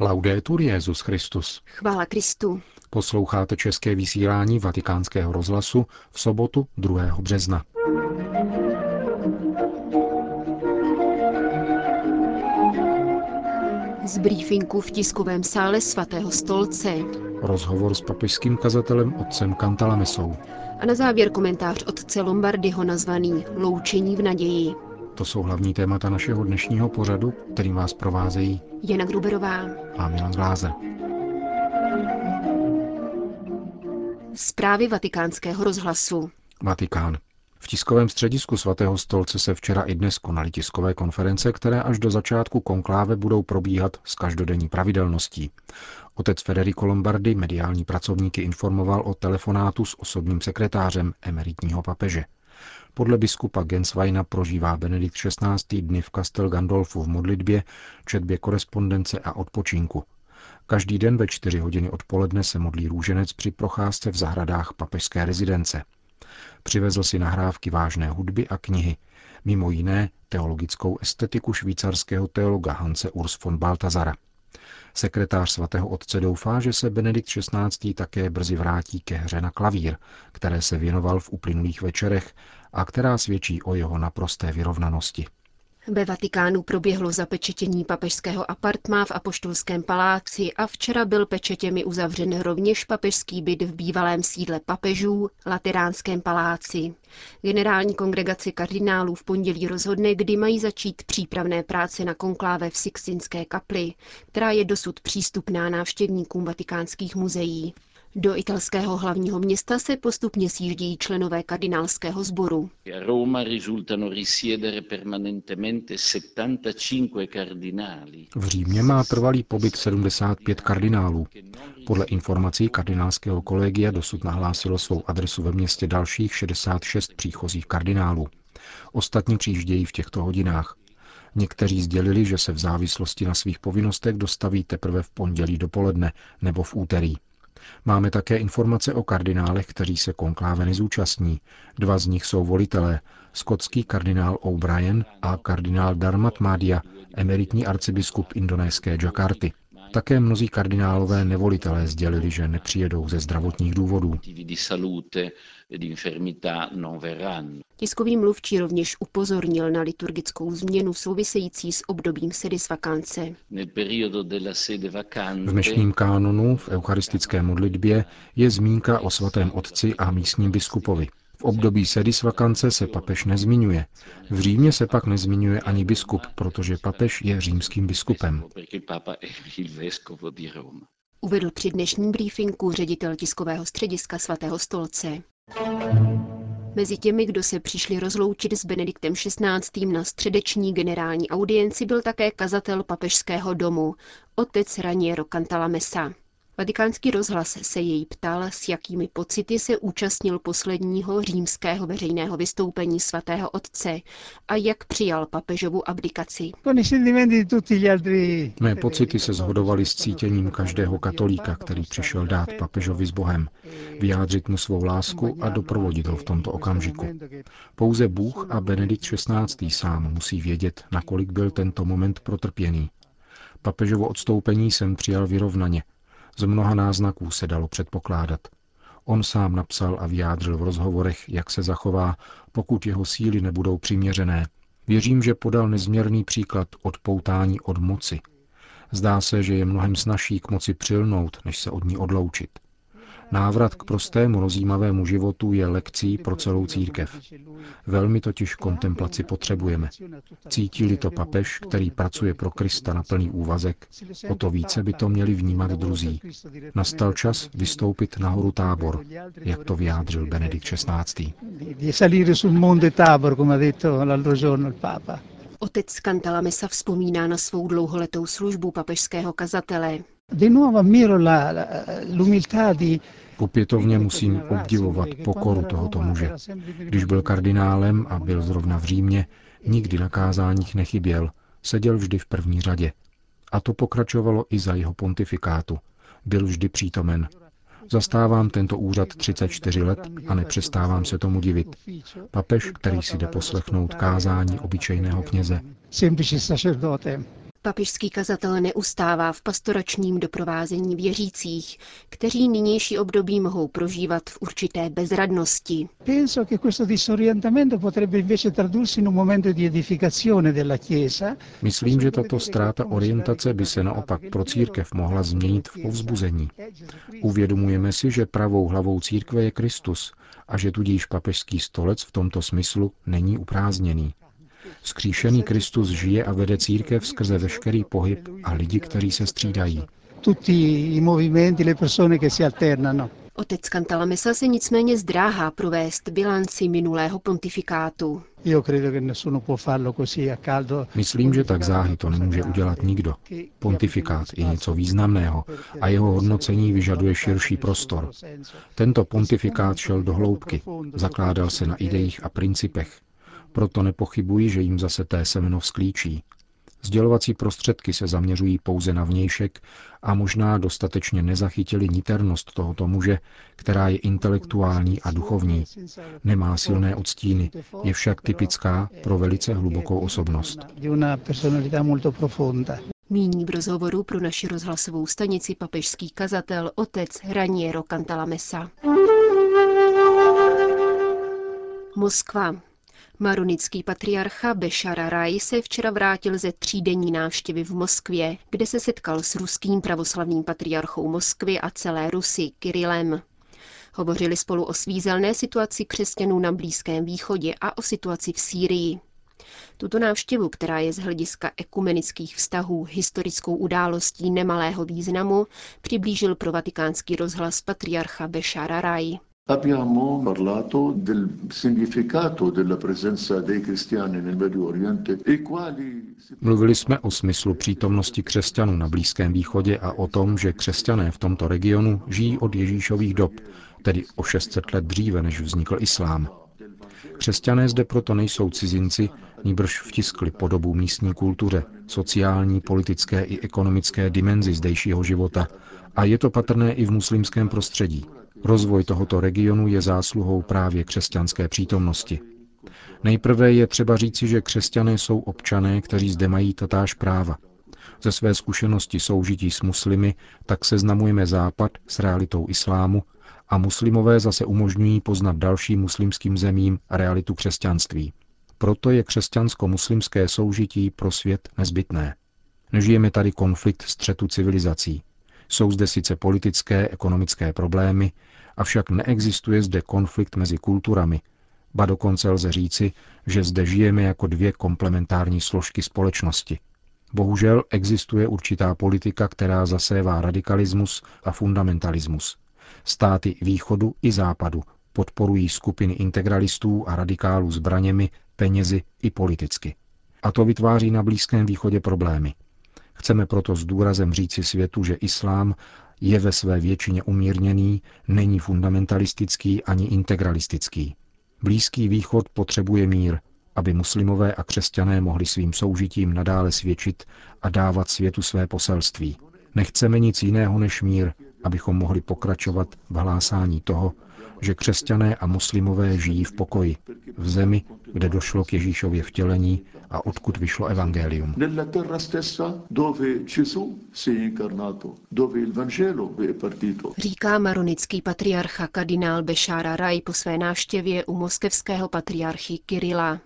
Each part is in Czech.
Laudetur Jezus Christus. Chvála Kristu. Posloucháte české vysílání Vatikánského rozhlasu v sobotu 2. března. Z briefingu v tiskovém sále svatého stolce. Rozhovor s papežským kazatelem otcem Kantalamesou. A na závěr komentář otce Lombardyho nazvaný Loučení v naději. To jsou hlavní témata našeho dnešního pořadu, kterým vás provázejí Jana Gruberová a Milan Glázer. Zprávy vatikánského rozhlasu. Vatikán. V tiskovém středisku svatého stolce se včera i dnes konaly tiskové konference, které až do začátku konkláve budou probíhat s každodenní pravidelností. Otec Federico Lombardi mediální pracovníky informoval o telefonátu s osobním sekretářem emeritního papeže. Podle biskupa Gensweina prožívá Benedikt XVI. dny v Castel Gandolfu v modlitbě, četbě korespondence a odpočinku. Každý den ve čtyři hodiny odpoledne se modlí růženec při procházce v zahradách papežské rezidence. Přivezl si nahrávky vážné hudby a knihy, mimo jiné teologickou estetiku švýcarského teologa Hanse Urs von Baltazara. Sekretář svatého otce doufá, že se Benedikt XVI. také brzy vrátí ke hře na klavír, které se věnoval v uplynulých večerech a která svědčí o jeho naprosté vyrovnanosti. Ve Vatikánu proběhlo zapečetění papežského apartmá v Apoštolském paláci a včera byl pečetěmi uzavřen rovněž papežský byt v bývalém sídle papežů, Lateránském paláci. Generální kongregace kardinálů v pondělí rozhodne, kdy mají začít přípravné práce na konkláve v Sixtinské kapli, která je dosud přístupná návštěvníkům vatikánských muzeí. Do italského hlavního města se postupně sjíždějí členové kardinálského sboru. V Římě má trvalý pobyt 75 kardinálů. Podle informací kardinálského kolegia dosud nahlásilo svou adresu ve městě dalších 66 příchozích kardinálů. Ostatní přijíždějí v těchto hodinách. Někteří sdělili, že se v závislosti na svých povinnostech dostaví teprve v pondělí dopoledne nebo v úterý. Máme také informace o kardinálech, kteří se konkláve nezúčastní. Dva z nich jsou volitelé, skotský kardinál O'Brien a kardinál Darmat Madia, emeritní arcibiskup indonéské Jakarty. Také mnozí kardinálové nevolitelé sdělili, že nepřijedou ze zdravotních důvodů. Tiskový mluvčí rovněž upozornil na liturgickou změnu související s obdobím sedisvakance. V dnešním kánonu v eucharistické modlitbě je zmínka o svatém otci a místním biskupovi. V období sedisvakance se papež nezmiňuje. V Římě se pak nezmiňuje ani biskup, protože papež je římským biskupem. Uvedl při dnešním briefingu ředitel tiskového střediska svatého stolce. Mezi těmi, kdo se přišli rozloučit s Benediktem XVI. na středeční generální audienci, byl také kazatel papežského domu, otec Raniero Cantalamessa. Vatikánský rozhlas se jej ptal, s jakými pocity se účastnil posledního římského veřejného vystoupení svatého otce a jak přijal papežovu abdikaci. Mé pocity se zhodovaly s cítěním každého katolíka, který přišel dát papežovi s Bohem, vyjádřit mu svou lásku a doprovodit ho v tomto okamžiku. Pouze Bůh a Benedikt XVI. sám musí vědět, nakolik byl tento moment protrpěný. Papežovo odstoupení jsem přijal vyrovnaně, z mnoha náznaků se dalo předpokládat. On sám napsal a vyjádřil v rozhovorech, jak se zachová, pokud jeho síly nebudou přiměřené. Věřím, že podal nezměrný příklad odpoutání od moci. Zdá se, že je mnohem snažší k moci přilnout, než se od ní odloučit. Návrat k prostému rozjímavému životu je lekcí pro celou církev. Velmi totiž kontemplaci potřebujeme. Cítili to papež, který pracuje pro Krista na plný úvazek, o to více by to měli vnímat druzí. Nastal čas vystoupit na horu tábor, jak to vyjádřil Benedikt XVI. Otec Cantalamessa vzpomíná na svou dlouholetou službu papežského kazatele. Opětovně musím obdivovat pokoru tohoto muže. Když byl kardinálem a byl zrovna v Římě, nikdy na kázáních nechyběl, seděl vždy v první řadě. A to pokračovalo i za jeho pontifikátu. Byl vždy přítomen. Zastávám tento úřad 34 let a nepřestávám se tomu divit. Papež, který si jde poslechnout kázání obyčejného kněze. Papežský kazatel neustává v pastoračním doprovázení věřících, kteří nynější období mohou prožívat v určité bezradnosti. Myslím, že tato ztráta orientace by se naopak pro církev mohla změnit v povzbuzení. Uvědomujeme si, že pravou hlavou církve je Kristus a že tudíž papežský stolec v tomto smyslu není uprázdněný. Skříšený Kristus žije a vede církev skrze veškerý pohyb a lidi, kteří se střídají. Otec Cantalamessa se nicméně zdráhá provést bilanci minulého pontifikátu. Myslím, že tak záhy to nemůže udělat nikdo. Pontifikát je něco významného a jeho hodnocení vyžaduje širší prostor. Tento pontifikát šel do hloubky, zakládal se na ideích a principech, proto nepochybuji, že jim zase té semeno vzklíčí. Sdělovací prostředky se zaměřují pouze na vnějšek a možná dostatečně nezachytili niternost tohoto muže, která je intelektuální a duchovní. Nemá silné odstíny, je však typická pro velice hlubokou osobnost. Míní v rozhovoru pro naši rozhlasovou stanici papežský kazatel otec Raniero Cantalamessa. Moskva. Maronický patriarcha Bešara Raj se včera vrátil ze třídenní návštěvy v Moskvě, kde se setkal s ruským pravoslavným patriarchou Moskvy a celé Rusy Kirilem. Hovořili spolu o svízelné situaci křesťanů na Blízkém východě a o situaci v Sýrii. Tuto návštěvu, která je z hlediska ekumenických vztahů historickou událostí nemalého významu, přiblížil pro vatikánský rozhlas patriarcha Bešara Raj. Abbiamo parlato del significato della presenza dei cristiani nel Medio Oriente, i quali Mluvili jsme o smyslu přítomnosti křesťanů na Blízkém východě a o tom, že křesťané v tomto regionu žijí od Ježíšových dob, tedy o 600 let dříve, než vznikl islám. Křesťané zde proto nejsou cizinci, níbrž vtiskli podobu místní kultuře, sociální, politické i ekonomické dimenzi zdejšího života a je to patrné i v muslimském prostředí. Rozvoj tohoto regionu je zásluhou právě křesťanské přítomnosti. Nejprve je třeba říci, že křesťané jsou občané, kteří zde mají tatáž práva. Ze své zkušenosti soužití s muslimy tak seznamujeme Západ s realitou islámu a muslimové zase umožňují poznat dalším muslimským zemím realitu křesťanství. Proto je křesťansko-muslimské soužití pro svět nezbytné. Nežijeme tady konflikt střetu civilizací. Jsou zde sice politické, ekonomické problémy, avšak neexistuje zde konflikt mezi kulturami, ba dokonce lze říci, že zde žijeme jako dvě komplementární složky společnosti. Bohužel existuje určitá politika, která zasévá radikalismus a fundamentalismus. Státy východu i západu podporují skupiny integralistů a radikálů zbraněmi, penězi i politicky. A to vytváří na Blízkém východě problémy. Chceme proto s důrazem říci světu, že islám je ve své většině umírněný, není fundamentalistický ani integralistický. Blízký východ potřebuje mír, aby muslimové a křesťané mohli svým soužitím nadále svědčit a dávat světu své poselství. Nechceme nic jiného než mír, abychom mohli pokračovat v hlásání toho, že křesťané a muslimové žijí v pokoji, v zemi, kde došlo k Ježíšově vtělení a odkud vyšlo evangelium. Říká maronický patriarcha kardinál Bešára Raj po své návštěvě u moskevského patriarchy Kirila.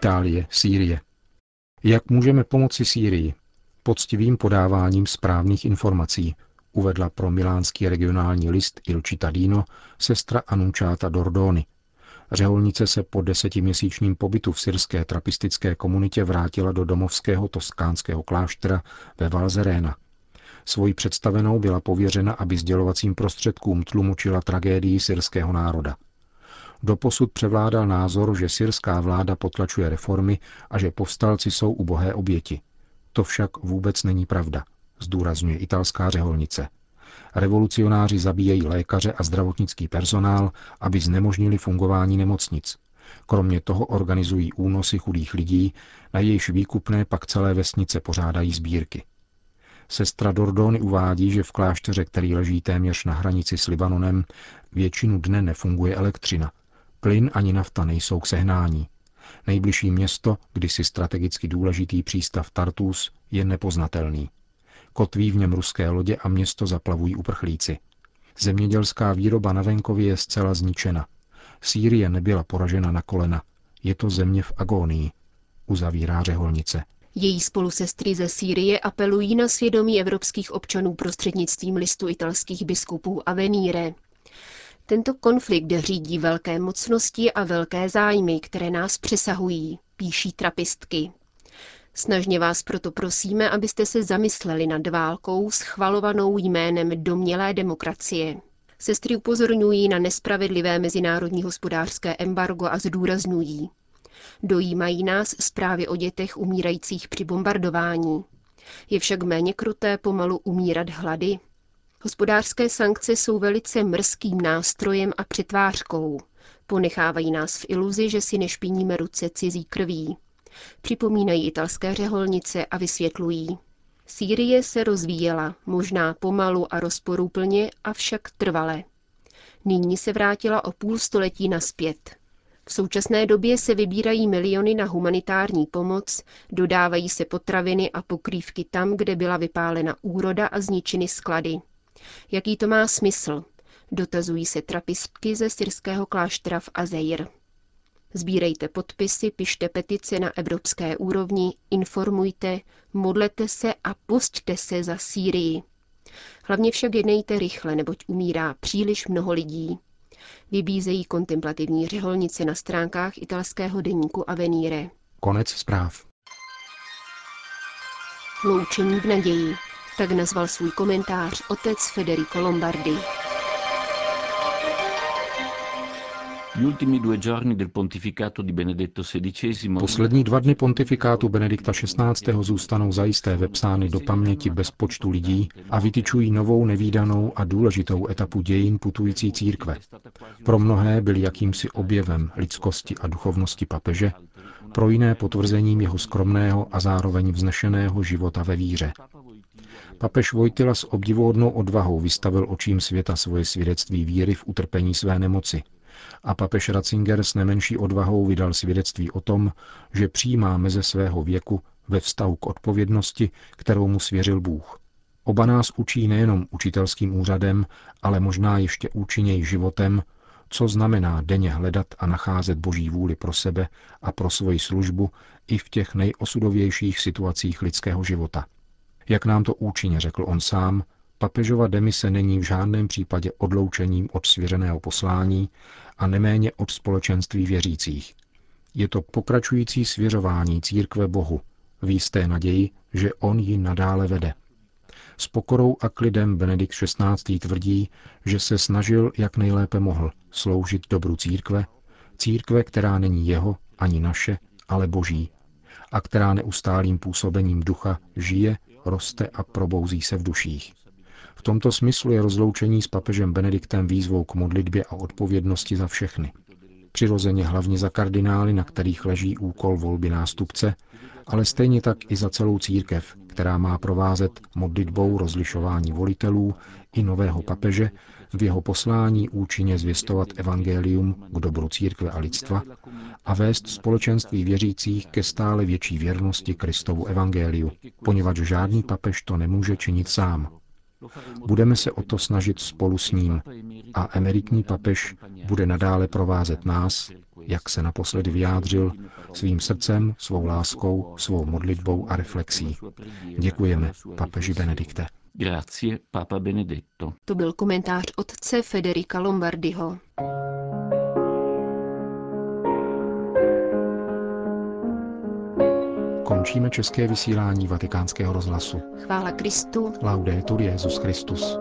Itálie, Sýrie. Jak můžeme pomoci Sýrii? Poctivým podáváním správných informací, uvedla pro milánský regionální list Il Cittadino sestra Anuncháta Dordoni. Řeholnice se po desetiměsíčním pobytu v syrské trapistické komunitě vrátila do domovského toskánského kláštera ve Valzerena. Svojí představenou byla pověřena, aby sdělovacím prostředkům tlumočila tragédii syrského národa – Doposud převládal názor, že syrská vláda potlačuje reformy a že povstalci jsou ubohé oběti. To však vůbec není pravda, zdůrazňuje italská řeholnice. Revolucionáři zabíjejí lékaře a zdravotnický personál, aby znemožnili fungování nemocnic. Kromě toho organizují únosy chudých lidí, na jejichž výkupné pak celé vesnice pořádají sbírky. Sestra Dordony uvádí, že v klášteře, který leží téměř na hranici s Libanonem, většinu dne nefunguje elektřina. Plyn ani nafta nejsou k sehnání. Nejbližší město, kdysi strategicky důležitý přístav Tartus, je nepoznatelný. Kotví v něm ruské lodě a město zaplavují uprchlíci. Zemědělská výroba na venkově je zcela zničena. Sýrie nebyla poražena na kolena. Je to země v agónii, uzavírá řeholnice. Její spolusestry ze Sýrie apelují na svědomí evropských občanů prostřednictvím listu italských biskupů a veníre. Tento konflikt řídí velké mocnosti a velké zájmy, které nás přesahují, píší trapistky. Snažně vás proto prosíme, abyste se zamysleli nad válkou schvalovanou jménem domělé demokracie. Sestry upozorňují na nespravedlivé mezinárodní hospodářské embargo a zdůrazňují. Dojímají nás zprávy o dětech umírajících při bombardování. Je však méně kruté pomalu umírat hlady. Hospodářské sankce jsou velice mrzkým nástrojem a přetvářkou. Ponechávají nás v iluzi, že si nešpiníme ruce cizí krví. Připomínají italské řeholnice a vysvětlují. Sýrie se rozvíjela, možná pomalu a rozporuplně, avšak trvale. Nyní se vrátila o půl století naspět. V současné době se vybírají miliony na humanitární pomoc, dodávají se potraviny a pokrývky tam, kde byla vypálena úroda a zničeny sklady. Jaký to má smysl? Dotazují se trapistky ze syrského kláštera v Azeir. Sbírejte podpisy, pište petice na evropské úrovni, informujte, modlete se a pusťte se za Sýrii. Hlavně však jednejte rychle, neboť umírá příliš mnoho lidí. Vybízejí kontemplativní řeholnice na stránkách italského deníku Avenire. Konec zpráv. Loučení v naději. Tak nazval svůj komentář otec Federico Lombardi. Poslední dva dny pontifikátu Benedikta XVI. zůstanou zajisté vepsány do paměti bez počtu lidí a vytyčují novou nevýdanou a důležitou etapu dějin putující církve. Pro mnohé byli jakýmsi objevem lidskosti a duchovnosti papeže, pro jiné potvrzením jeho skromného a zároveň vznešeného života ve víře. Papež Vojtila s obdivuhodnou odvahou vystavil očím světa svoje svědectví víry v utrpení své nemoci – a papež Ratzinger s nemenší odvahou vydal svědectví o tom, že přijímá meze svého věku ve vztahu k odpovědnosti, kterou mu svěřil Bůh. Oba nás učí nejenom učitelským úřadem, ale možná ještě účinněji životem, co znamená denně hledat a nacházet boží vůli pro sebe a pro svoji službu i v těch nejosudovějších situacích lidského života. Jak nám to účinně řekl on sám, papežova demise není v žádném případě odloučením od svěřeného poslání, a neméně od společenství věřících. Je to pokračující svěřování církve Bohu, v jisté naději, že on ji nadále vede. S pokorou a klidem Benedikt XVI. tvrdí, že se snažil, jak nejlépe mohl, sloužit dobru církve, církve, která není jeho ani naše, ale boží, a která neustálým působením ducha žije, roste a probouzí se v duších. V tomto smyslu je rozloučení s papežem Benediktem výzvou k modlitbě a odpovědnosti za všechny. Přirozeně hlavně za kardinály, na kterých leží úkol volby nástupce, ale stejně tak i za celou církev, která má provázet modlitbou rozlišování volitelů i nového papeže v jeho poslání účinně zvěstovat evangelium k dobru církve a lidstva a vést společenství věřících ke stále větší věrnosti Kristovu evangeliu, poněvadž žádný papež to nemůže činit sám. Budeme se o to snažit spolu s ním a emeritní papež bude nadále provázet nás, jak se naposledy vyjádřil, svým srdcem, svou láskou, svou modlitbou a reflexí. Děkujeme, papeži Benedikte. Grazie, Papa Benedetto. To byl komentář otce Federica Lombardiho. Končíme české vysílání vatikánského rozhlasu. Chvála Kristu. Laudetur Jezus Christus.